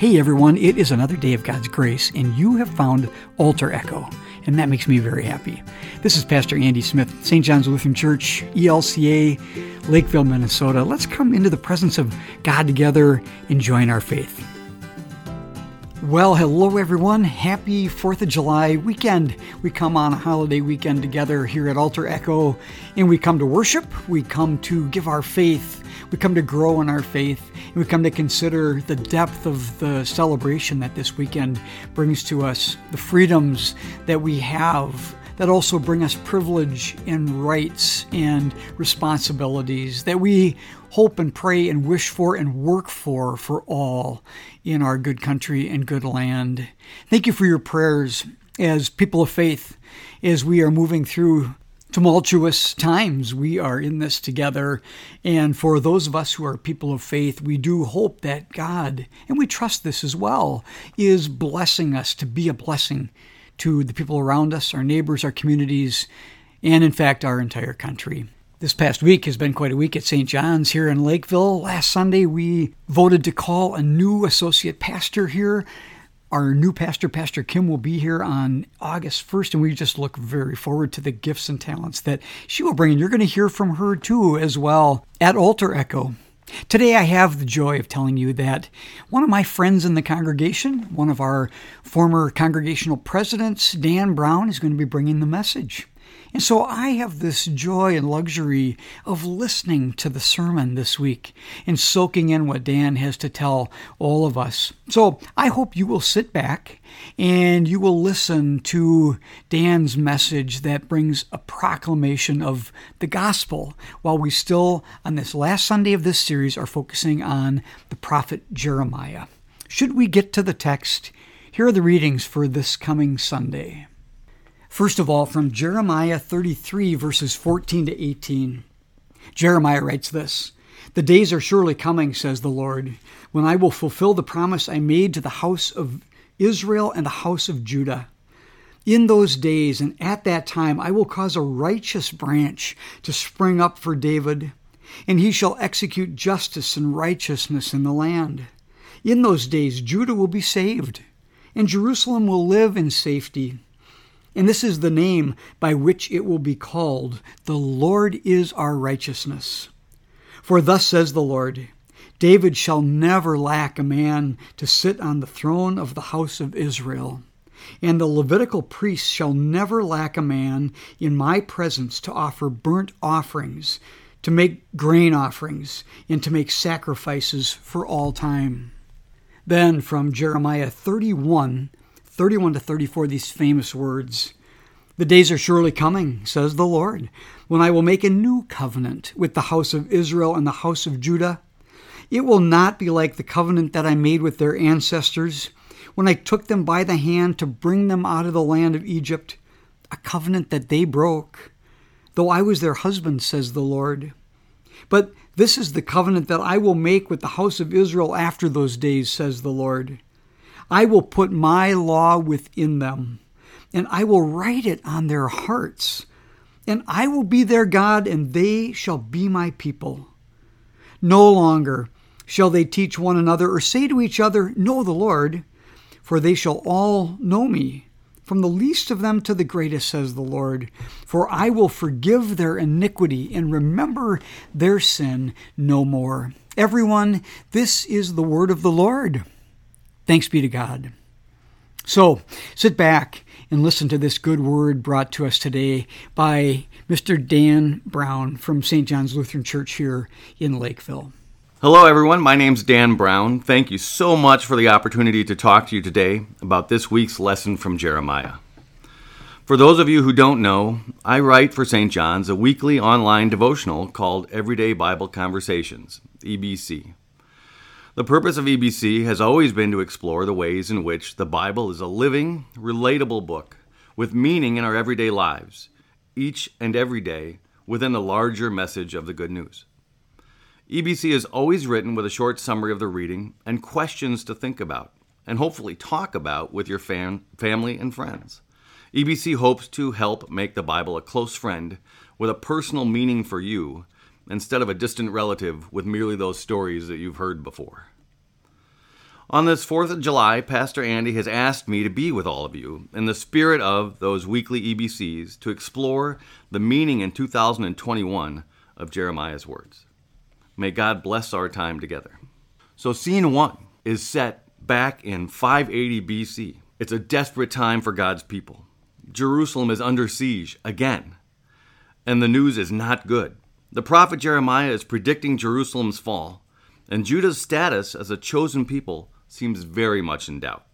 Hey everyone, it is another day of God's grace, and you have found Altar Echo, and that makes me very happy. This is Pastor Andy Smith, St. John's Lutheran Church, ELCA, Lakeville, Minnesota. Let's come into the presence of God together and join our faith. Well, hello everyone. Happy 4th of July weekend. We come on a holiday weekend together here at Altar Echo, and we come to worship, we come to give our faith we come to grow in our faith, and we come to consider the depth of the celebration that this weekend brings to us, the freedoms that we have that also bring us privilege and rights and responsibilities that we hope and pray and wish for and work for for all in our good country and good land. Thank you for your prayers as people of faith as we are moving through tumultuous times. We are in this together. And for those of us who are people of faith, we do hope that God, and we trust this as well, is blessing us to be a blessing to the people around us, our neighbors, our communities, and in fact, our entire country. This past week has been quite a week at St. John's here in Lakeville. Last Sunday, we voted to call a new associate pastor here our new pastor, Pastor Kim, will be here on August 1st, and we just look very forward to the gifts and talents that she will bring. And you're going to hear from her too, as well, at Altar Echo. Today, I have the joy of telling you that one of my friends in the congregation, one of our former congregational presidents, Dan Brown, is going to be bringing the message. And so I have this joy and luxury of listening to the sermon this week and soaking in what Dan has to tell all of us. So I hope you will sit back and you will listen to Dan's message that brings a proclamation of the gospel while we still, on this last Sunday of this series, are focusing on the prophet Jeremiah. Should we get to the text, here are the readings for this coming Sunday. First of all, from Jeremiah 33, verses 14 to 18. Jeremiah writes this The days are surely coming, says the Lord, when I will fulfill the promise I made to the house of Israel and the house of Judah. In those days and at that time, I will cause a righteous branch to spring up for David, and he shall execute justice and righteousness in the land. In those days, Judah will be saved, and Jerusalem will live in safety. And this is the name by which it will be called The Lord is our righteousness. For thus says the Lord David shall never lack a man to sit on the throne of the house of Israel. And the Levitical priests shall never lack a man in my presence to offer burnt offerings, to make grain offerings, and to make sacrifices for all time. Then from Jeremiah 31, 31 to 34, these famous words The days are surely coming, says the Lord, when I will make a new covenant with the house of Israel and the house of Judah. It will not be like the covenant that I made with their ancestors when I took them by the hand to bring them out of the land of Egypt, a covenant that they broke, though I was their husband, says the Lord. But this is the covenant that I will make with the house of Israel after those days, says the Lord. I will put my law within them, and I will write it on their hearts. And I will be their God, and they shall be my people. No longer shall they teach one another or say to each other, Know the Lord, for they shall all know me, from the least of them to the greatest, says the Lord. For I will forgive their iniquity and remember their sin no more. Everyone, this is the word of the Lord. Thanks be to God. So sit back and listen to this good word brought to us today by Mr. Dan Brown from St. John's Lutheran Church here in Lakeville. Hello, everyone. My name's Dan Brown. Thank you so much for the opportunity to talk to you today about this week's lesson from Jeremiah. For those of you who don't know, I write for St. John's a weekly online devotional called Everyday Bible Conversations, EBC. The purpose of EBC has always been to explore the ways in which the Bible is a living, relatable book with meaning in our everyday lives, each and every day within the larger message of the good news. EBC is always written with a short summary of the reading and questions to think about and hopefully talk about with your fam- family and friends. EBC hopes to help make the Bible a close friend with a personal meaning for you instead of a distant relative with merely those stories that you've heard before. On this 4th of July, Pastor Andy has asked me to be with all of you in the spirit of those weekly EBCs to explore the meaning in 2021 of Jeremiah's words. May God bless our time together. So, scene one is set back in 580 BC. It's a desperate time for God's people. Jerusalem is under siege again, and the news is not good. The prophet Jeremiah is predicting Jerusalem's fall, and Judah's status as a chosen people seems very much in doubt.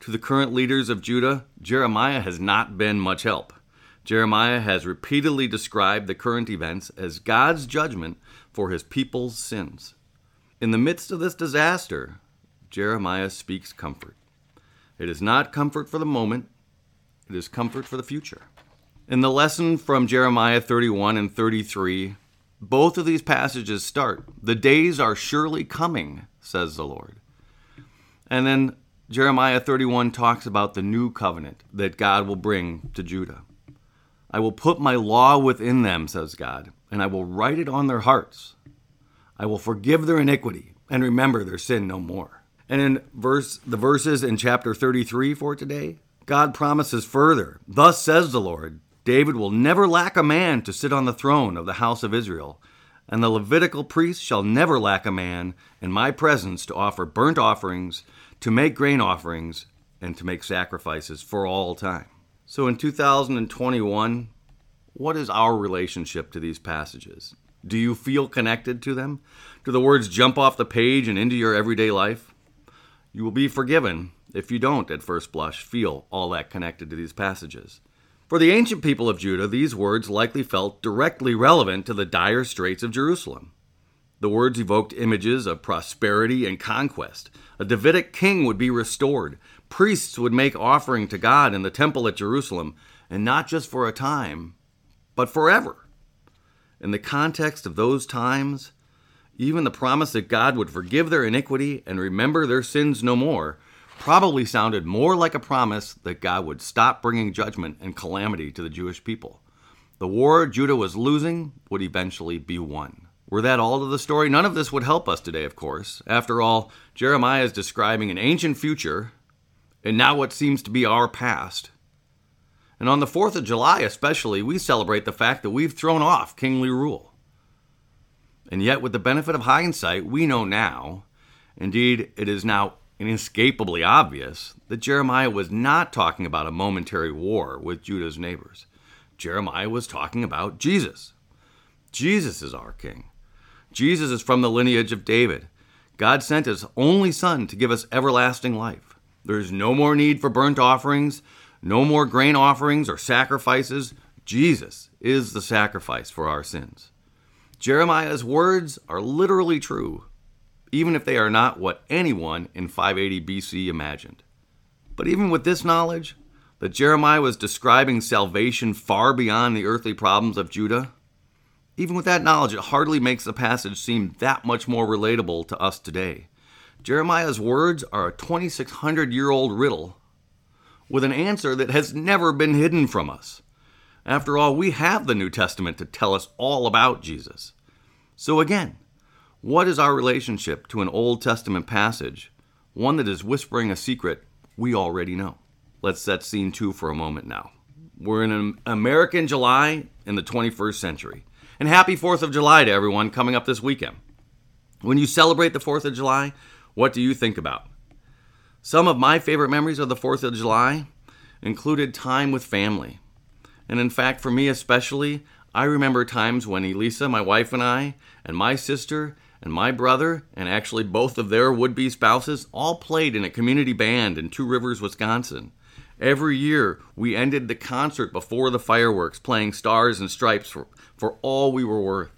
To the current leaders of Judah, Jeremiah has not been much help. Jeremiah has repeatedly described the current events as God's judgment for his people's sins. In the midst of this disaster, Jeremiah speaks comfort. It is not comfort for the moment, it is comfort for the future. In the lesson from Jeremiah 31 and 33, both of these passages start The days are surely coming, says the Lord. And then Jeremiah 31 talks about the new covenant that God will bring to Judah. I will put my law within them, says God, and I will write it on their hearts. I will forgive their iniquity and remember their sin no more. And in verse the verses in chapter 33 for today, God promises further, Thus says the Lord, David will never lack a man to sit on the throne of the house of Israel, and the Levitical priests shall never lack a man in my presence to offer burnt offerings, to make grain offerings, and to make sacrifices for all time. So in 2021, what is our relationship to these passages? Do you feel connected to them? Do the words jump off the page and into your everyday life? You will be forgiven if you don't, at first blush, feel all that connected to these passages. For the ancient people of Judah, these words likely felt directly relevant to the dire straits of Jerusalem. The words evoked images of prosperity and conquest. A Davidic king would be restored. Priests would make offering to God in the temple at Jerusalem, and not just for a time, but forever. In the context of those times, even the promise that God would forgive their iniquity and remember their sins no more probably sounded more like a promise that God would stop bringing judgment and calamity to the Jewish people. The war Judah was losing would eventually be won. Were that all to the story? None of this would help us today, of course. After all, Jeremiah is describing an ancient future and now what seems to be our past. And on the 4th of July, especially, we celebrate the fact that we've thrown off kingly rule. And yet, with the benefit of hindsight, we know now, indeed, it is now inescapably obvious that Jeremiah was not talking about a momentary war with Judah's neighbors. Jeremiah was talking about Jesus. Jesus is our king. Jesus is from the lineage of David. God sent his only Son to give us everlasting life. There is no more need for burnt offerings, no more grain offerings or sacrifices. Jesus is the sacrifice for our sins. Jeremiah's words are literally true even if they are not what anyone in 580 BC imagined. But even with this knowledge, that Jeremiah was describing salvation far beyond the earthly problems of Judah, even with that knowledge, it hardly makes the passage seem that much more relatable to us today. Jeremiah's words are a 2,600 year old riddle with an answer that has never been hidden from us. After all, we have the New Testament to tell us all about Jesus. So again, what is our relationship to an Old Testament passage, one that is whispering a secret we already know? Let's set scene two for a moment now. We're in an American July in the 21st century. And happy 4th of July to everyone coming up this weekend. When you celebrate the 4th of July, what do you think about? Some of my favorite memories of the 4th of July included time with family. And in fact, for me especially, I remember times when Elisa, my wife, and I, and my sister, and my brother, and actually both of their would be spouses, all played in a community band in Two Rivers, Wisconsin. Every year, we ended the concert before the fireworks, playing Stars and Stripes for, for all we were worth.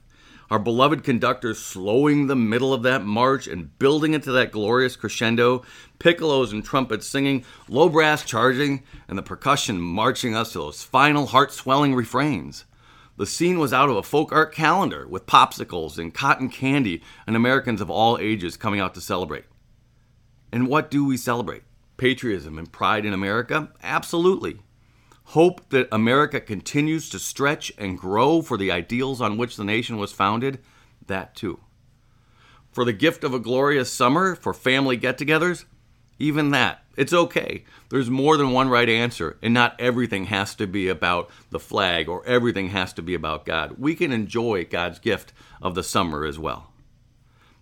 Our beloved conductor slowing the middle of that march and building it to that glorious crescendo, piccolos and trumpets singing, low brass charging, and the percussion marching us to those final heart swelling refrains. The scene was out of a folk art calendar with popsicles and cotton candy and Americans of all ages coming out to celebrate. And what do we celebrate? Patriotism and pride in America? Absolutely. Hope that America continues to stretch and grow for the ideals on which the nation was founded? That too. For the gift of a glorious summer for family get togethers? Even that, it's okay. There's more than one right answer, and not everything has to be about the flag or everything has to be about God. We can enjoy God's gift of the summer as well.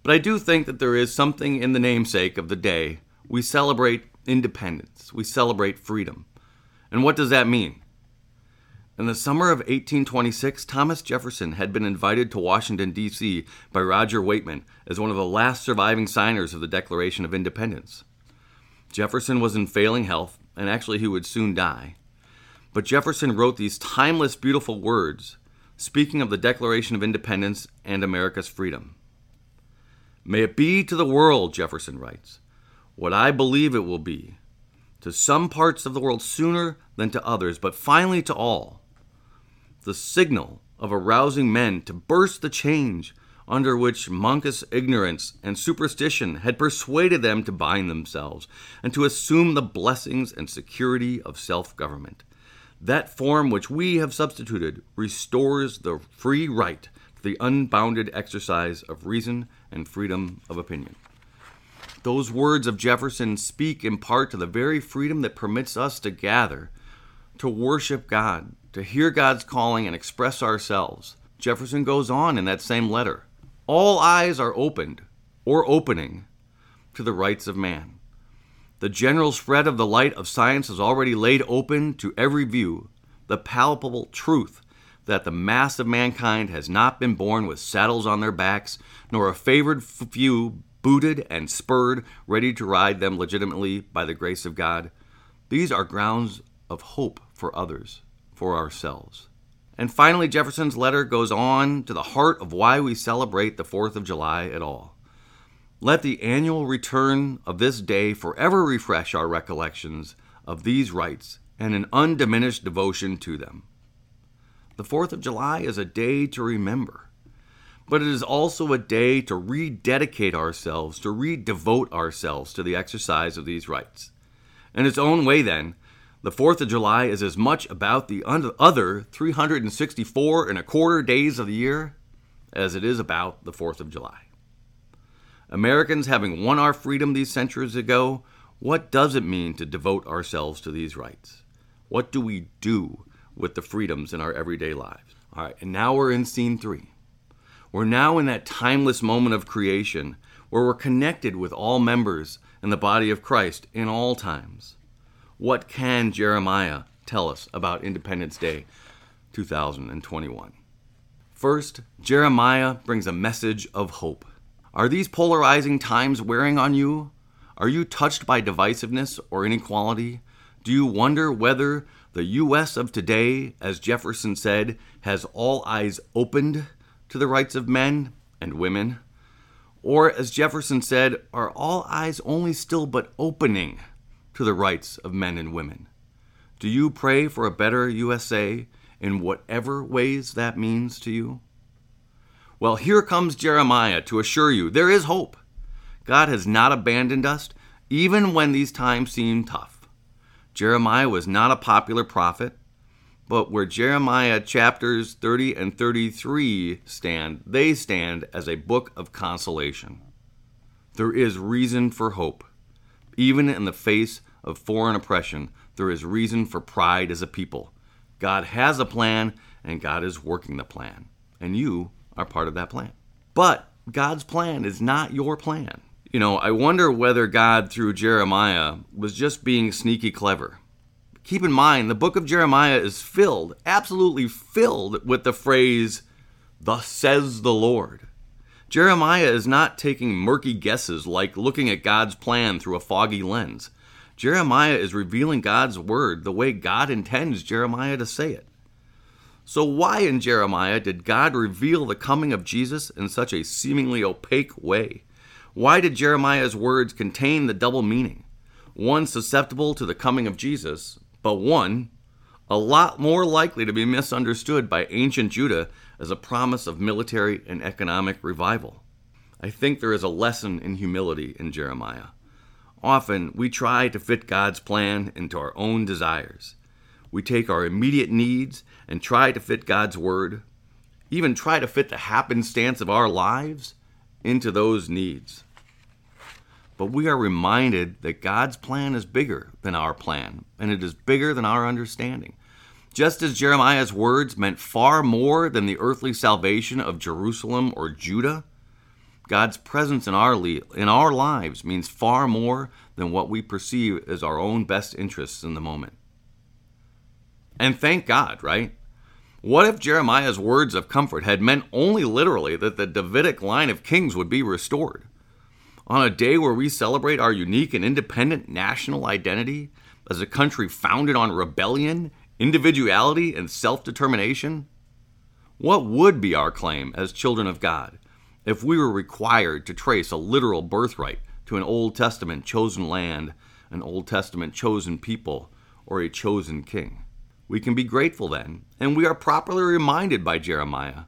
But I do think that there is something in the namesake of the day. We celebrate independence, we celebrate freedom. And what does that mean? In the summer of 1826, Thomas Jefferson had been invited to Washington, D.C. by Roger Weightman as one of the last surviving signers of the Declaration of Independence. Jefferson was in failing health, and actually he would soon die. But Jefferson wrote these timeless, beautiful words, speaking of the Declaration of Independence and America's freedom. May it be to the world, Jefferson writes, what I believe it will be, to some parts of the world sooner than to others, but finally to all the signal of arousing men to burst the change under which monkish ignorance and superstition had persuaded them to bind themselves and to assume the blessings and security of self government. That form which we have substituted restores the free right to the unbounded exercise of reason and freedom of opinion. Those words of Jefferson speak in part to the very freedom that permits us to gather, to worship God, to hear God's calling and express ourselves. Jefferson goes on in that same letter. All eyes are opened, or opening, to the rights of man. The general spread of the light of science has already laid open to every view the palpable truth that the mass of mankind has not been born with saddles on their backs, nor a favored few booted and spurred, ready to ride them legitimately by the grace of God. These are grounds of hope for others for ourselves. And finally, Jefferson's letter goes on to the heart of why we celebrate the 4th of July at all. Let the annual return of this day forever refresh our recollections of these rights and an undiminished devotion to them. The 4th of July is a day to remember, but it is also a day to rededicate ourselves, to redevote ourselves to the exercise of these rights. In its own way, then, the 4th of July is as much about the other 364 and a quarter days of the year as it is about the 4th of July. Americans having won our freedom these centuries ago, what does it mean to devote ourselves to these rights? What do we do with the freedoms in our everyday lives? All right, and now we're in scene three. We're now in that timeless moment of creation where we're connected with all members in the body of Christ in all times. What can Jeremiah tell us about Independence Day 2021? First, Jeremiah brings a message of hope. Are these polarizing times wearing on you? Are you touched by divisiveness or inequality? Do you wonder whether the U.S. of today, as Jefferson said, has all eyes opened to the rights of men and women? Or, as Jefferson said, are all eyes only still but opening to the rights of men and women? Do you pray for a better USA in whatever ways that means to you? Well, here comes Jeremiah to assure you there is hope. God has not abandoned us, even when these times seem tough. Jeremiah was not a popular prophet, but where Jeremiah chapters 30 and 33 stand, they stand as a book of consolation. There is reason for hope. Even in the face of foreign oppression, there is reason for pride as a people. God has a plan, and God is working the plan. And you are part of that plan. But God's plan is not your plan. You know, I wonder whether God, through Jeremiah, was just being sneaky clever. Keep in mind, the book of Jeremiah is filled, absolutely filled, with the phrase, Thus says the Lord. Jeremiah is not taking murky guesses like looking at God's plan through a foggy lens. Jeremiah is revealing God's word the way God intends Jeremiah to say it. So, why in Jeremiah did God reveal the coming of Jesus in such a seemingly opaque way? Why did Jeremiah's words contain the double meaning? One susceptible to the coming of Jesus, but one a lot more likely to be misunderstood by ancient Judah as a promise of military and economic revival. I think there is a lesson in humility in Jeremiah. Often, we try to fit God's plan into our own desires. We take our immediate needs and try to fit God's word, even try to fit the happenstance of our lives into those needs. but we are reminded that God's plan is bigger than our plan, and it is bigger than our understanding. Just as Jeremiah's words meant far more than the earthly salvation of Jerusalem or Judah, God's presence in our, in our lives means far more than what we perceive as our own best interests in the moment. And thank God, right? What if Jeremiah's words of comfort had meant only literally that the Davidic line of kings would be restored? On a day where we celebrate our unique and independent national identity as a country founded on rebellion, individuality, and self determination? What would be our claim as children of God if we were required to trace a literal birthright to an Old Testament chosen land, an Old Testament chosen people, or a chosen king? We can be grateful then, and we are properly reminded by Jeremiah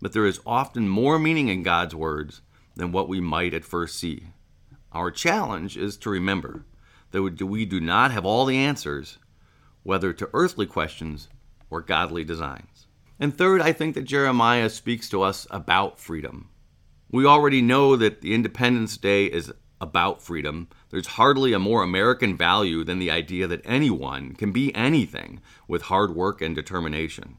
that there is often more meaning in God's words than what we might at first see. Our challenge is to remember that we do not have all the answers, whether to earthly questions or godly designs. And third, I think that Jeremiah speaks to us about freedom. We already know that the Independence Day is about freedom. There's hardly a more American value than the idea that anyone can be anything with hard work and determination.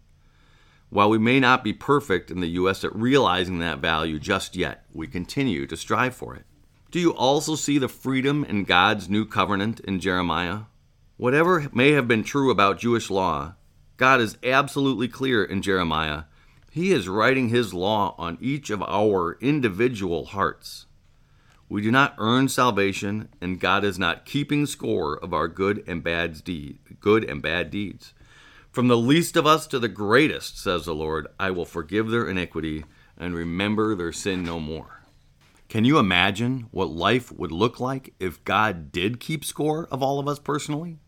While we may not be perfect in the U.S. at realizing that value just yet, we continue to strive for it. Do you also see the freedom in God's new covenant in Jeremiah? Whatever may have been true about Jewish law, God is absolutely clear in Jeremiah. He is writing his law on each of our individual hearts. We do not earn salvation, and God is not keeping score of our good and bad deeds, good and bad deeds. From the least of us to the greatest, says the Lord, I will forgive their iniquity and remember their sin no more. Can you imagine what life would look like if God did keep score of all of us personally?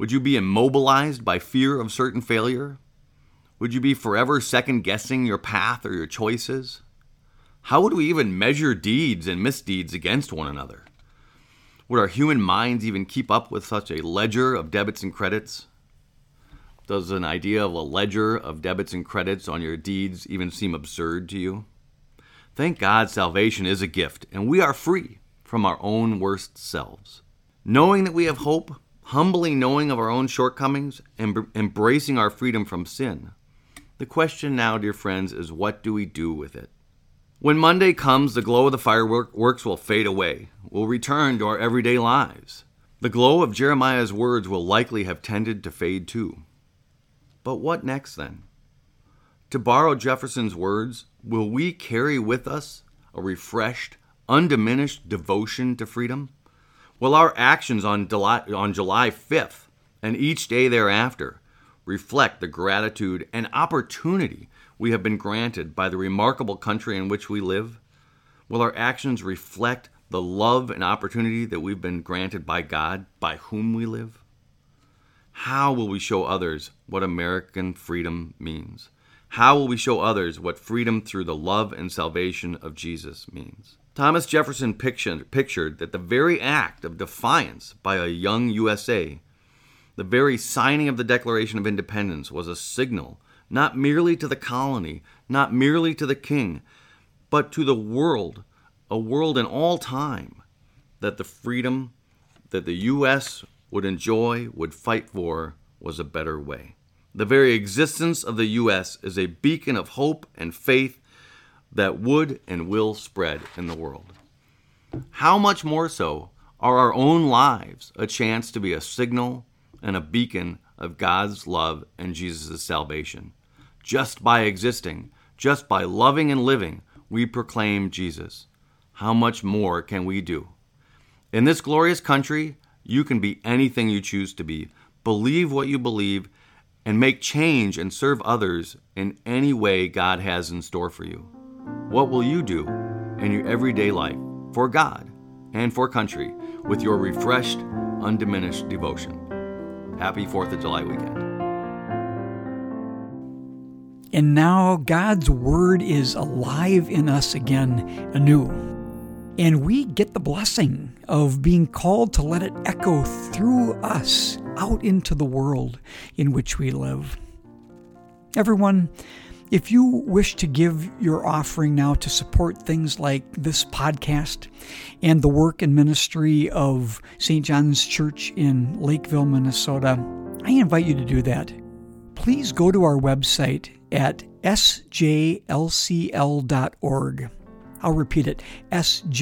Would you be immobilized by fear of certain failure? Would you be forever second guessing your path or your choices? How would we even measure deeds and misdeeds against one another? Would our human minds even keep up with such a ledger of debits and credits? Does an idea of a ledger of debits and credits on your deeds even seem absurd to you? Thank God salvation is a gift, and we are free from our own worst selves. Knowing that we have hope, humbly knowing of our own shortcomings, and embracing our freedom from sin. The question now, dear friends, is what do we do with it? When Monday comes, the glow of the fireworks will fade away. We'll return to our everyday lives. The glow of Jeremiah's words will likely have tended to fade too. But what next then? To borrow Jefferson's words, will we carry with us a refreshed, undiminished devotion to freedom? Will our actions on July, on July 5th and each day thereafter reflect the gratitude and opportunity we have been granted by the remarkable country in which we live? Will our actions reflect the love and opportunity that we've been granted by God, by whom we live? How will we show others what American freedom means? How will we show others what freedom through the love and salvation of Jesus means? Thomas Jefferson pictured that the very act of defiance by a young USA, the very signing of the Declaration of Independence, was a signal not merely to the colony, not merely to the king, but to the world, a world in all time, that the freedom that the U.S would enjoy, would fight for, was a better way. The very existence of the U.S. is a beacon of hope and faith that would and will spread in the world. How much more so are our own lives a chance to be a signal and a beacon of God's love and Jesus' salvation? Just by existing, just by loving and living, we proclaim Jesus. How much more can we do? In this glorious country, you can be anything you choose to be. Believe what you believe and make change and serve others in any way God has in store for you. What will you do in your everyday life for God and for country with your refreshed, undiminished devotion? Happy 4th of July weekend. And now God's Word is alive in us again anew. And we get the blessing of being called to let it echo through us out into the world in which we live. Everyone, If you wish to give your offering now to support things like this podcast and the work and ministry of St. John's Church in Lakeville, Minnesota, I invite you to do that. Please go to our website at sjlcl.org. I'll repeat it sjlcl.org.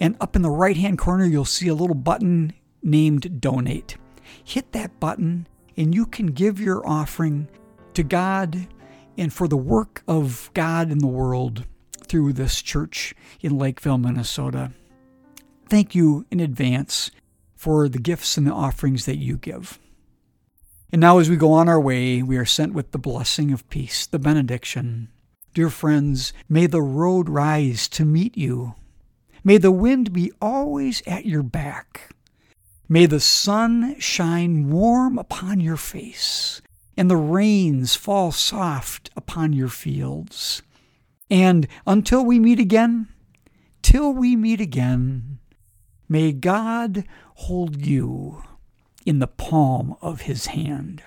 And up in the right hand corner, you'll see a little button named Donate. Hit that button and you can give your offering to God and for the work of God in the world through this church in Lakeville, Minnesota. Thank you in advance for the gifts and the offerings that you give. And now, as we go on our way, we are sent with the blessing of peace, the benediction. Dear friends, may the road rise to meet you. May the wind be always at your back. May the sun shine warm upon your face, and the rains fall soft upon your fields. And until we meet again, till we meet again, may God hold you in the palm of his hand.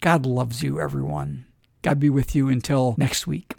God loves you, everyone. God be with you until next week.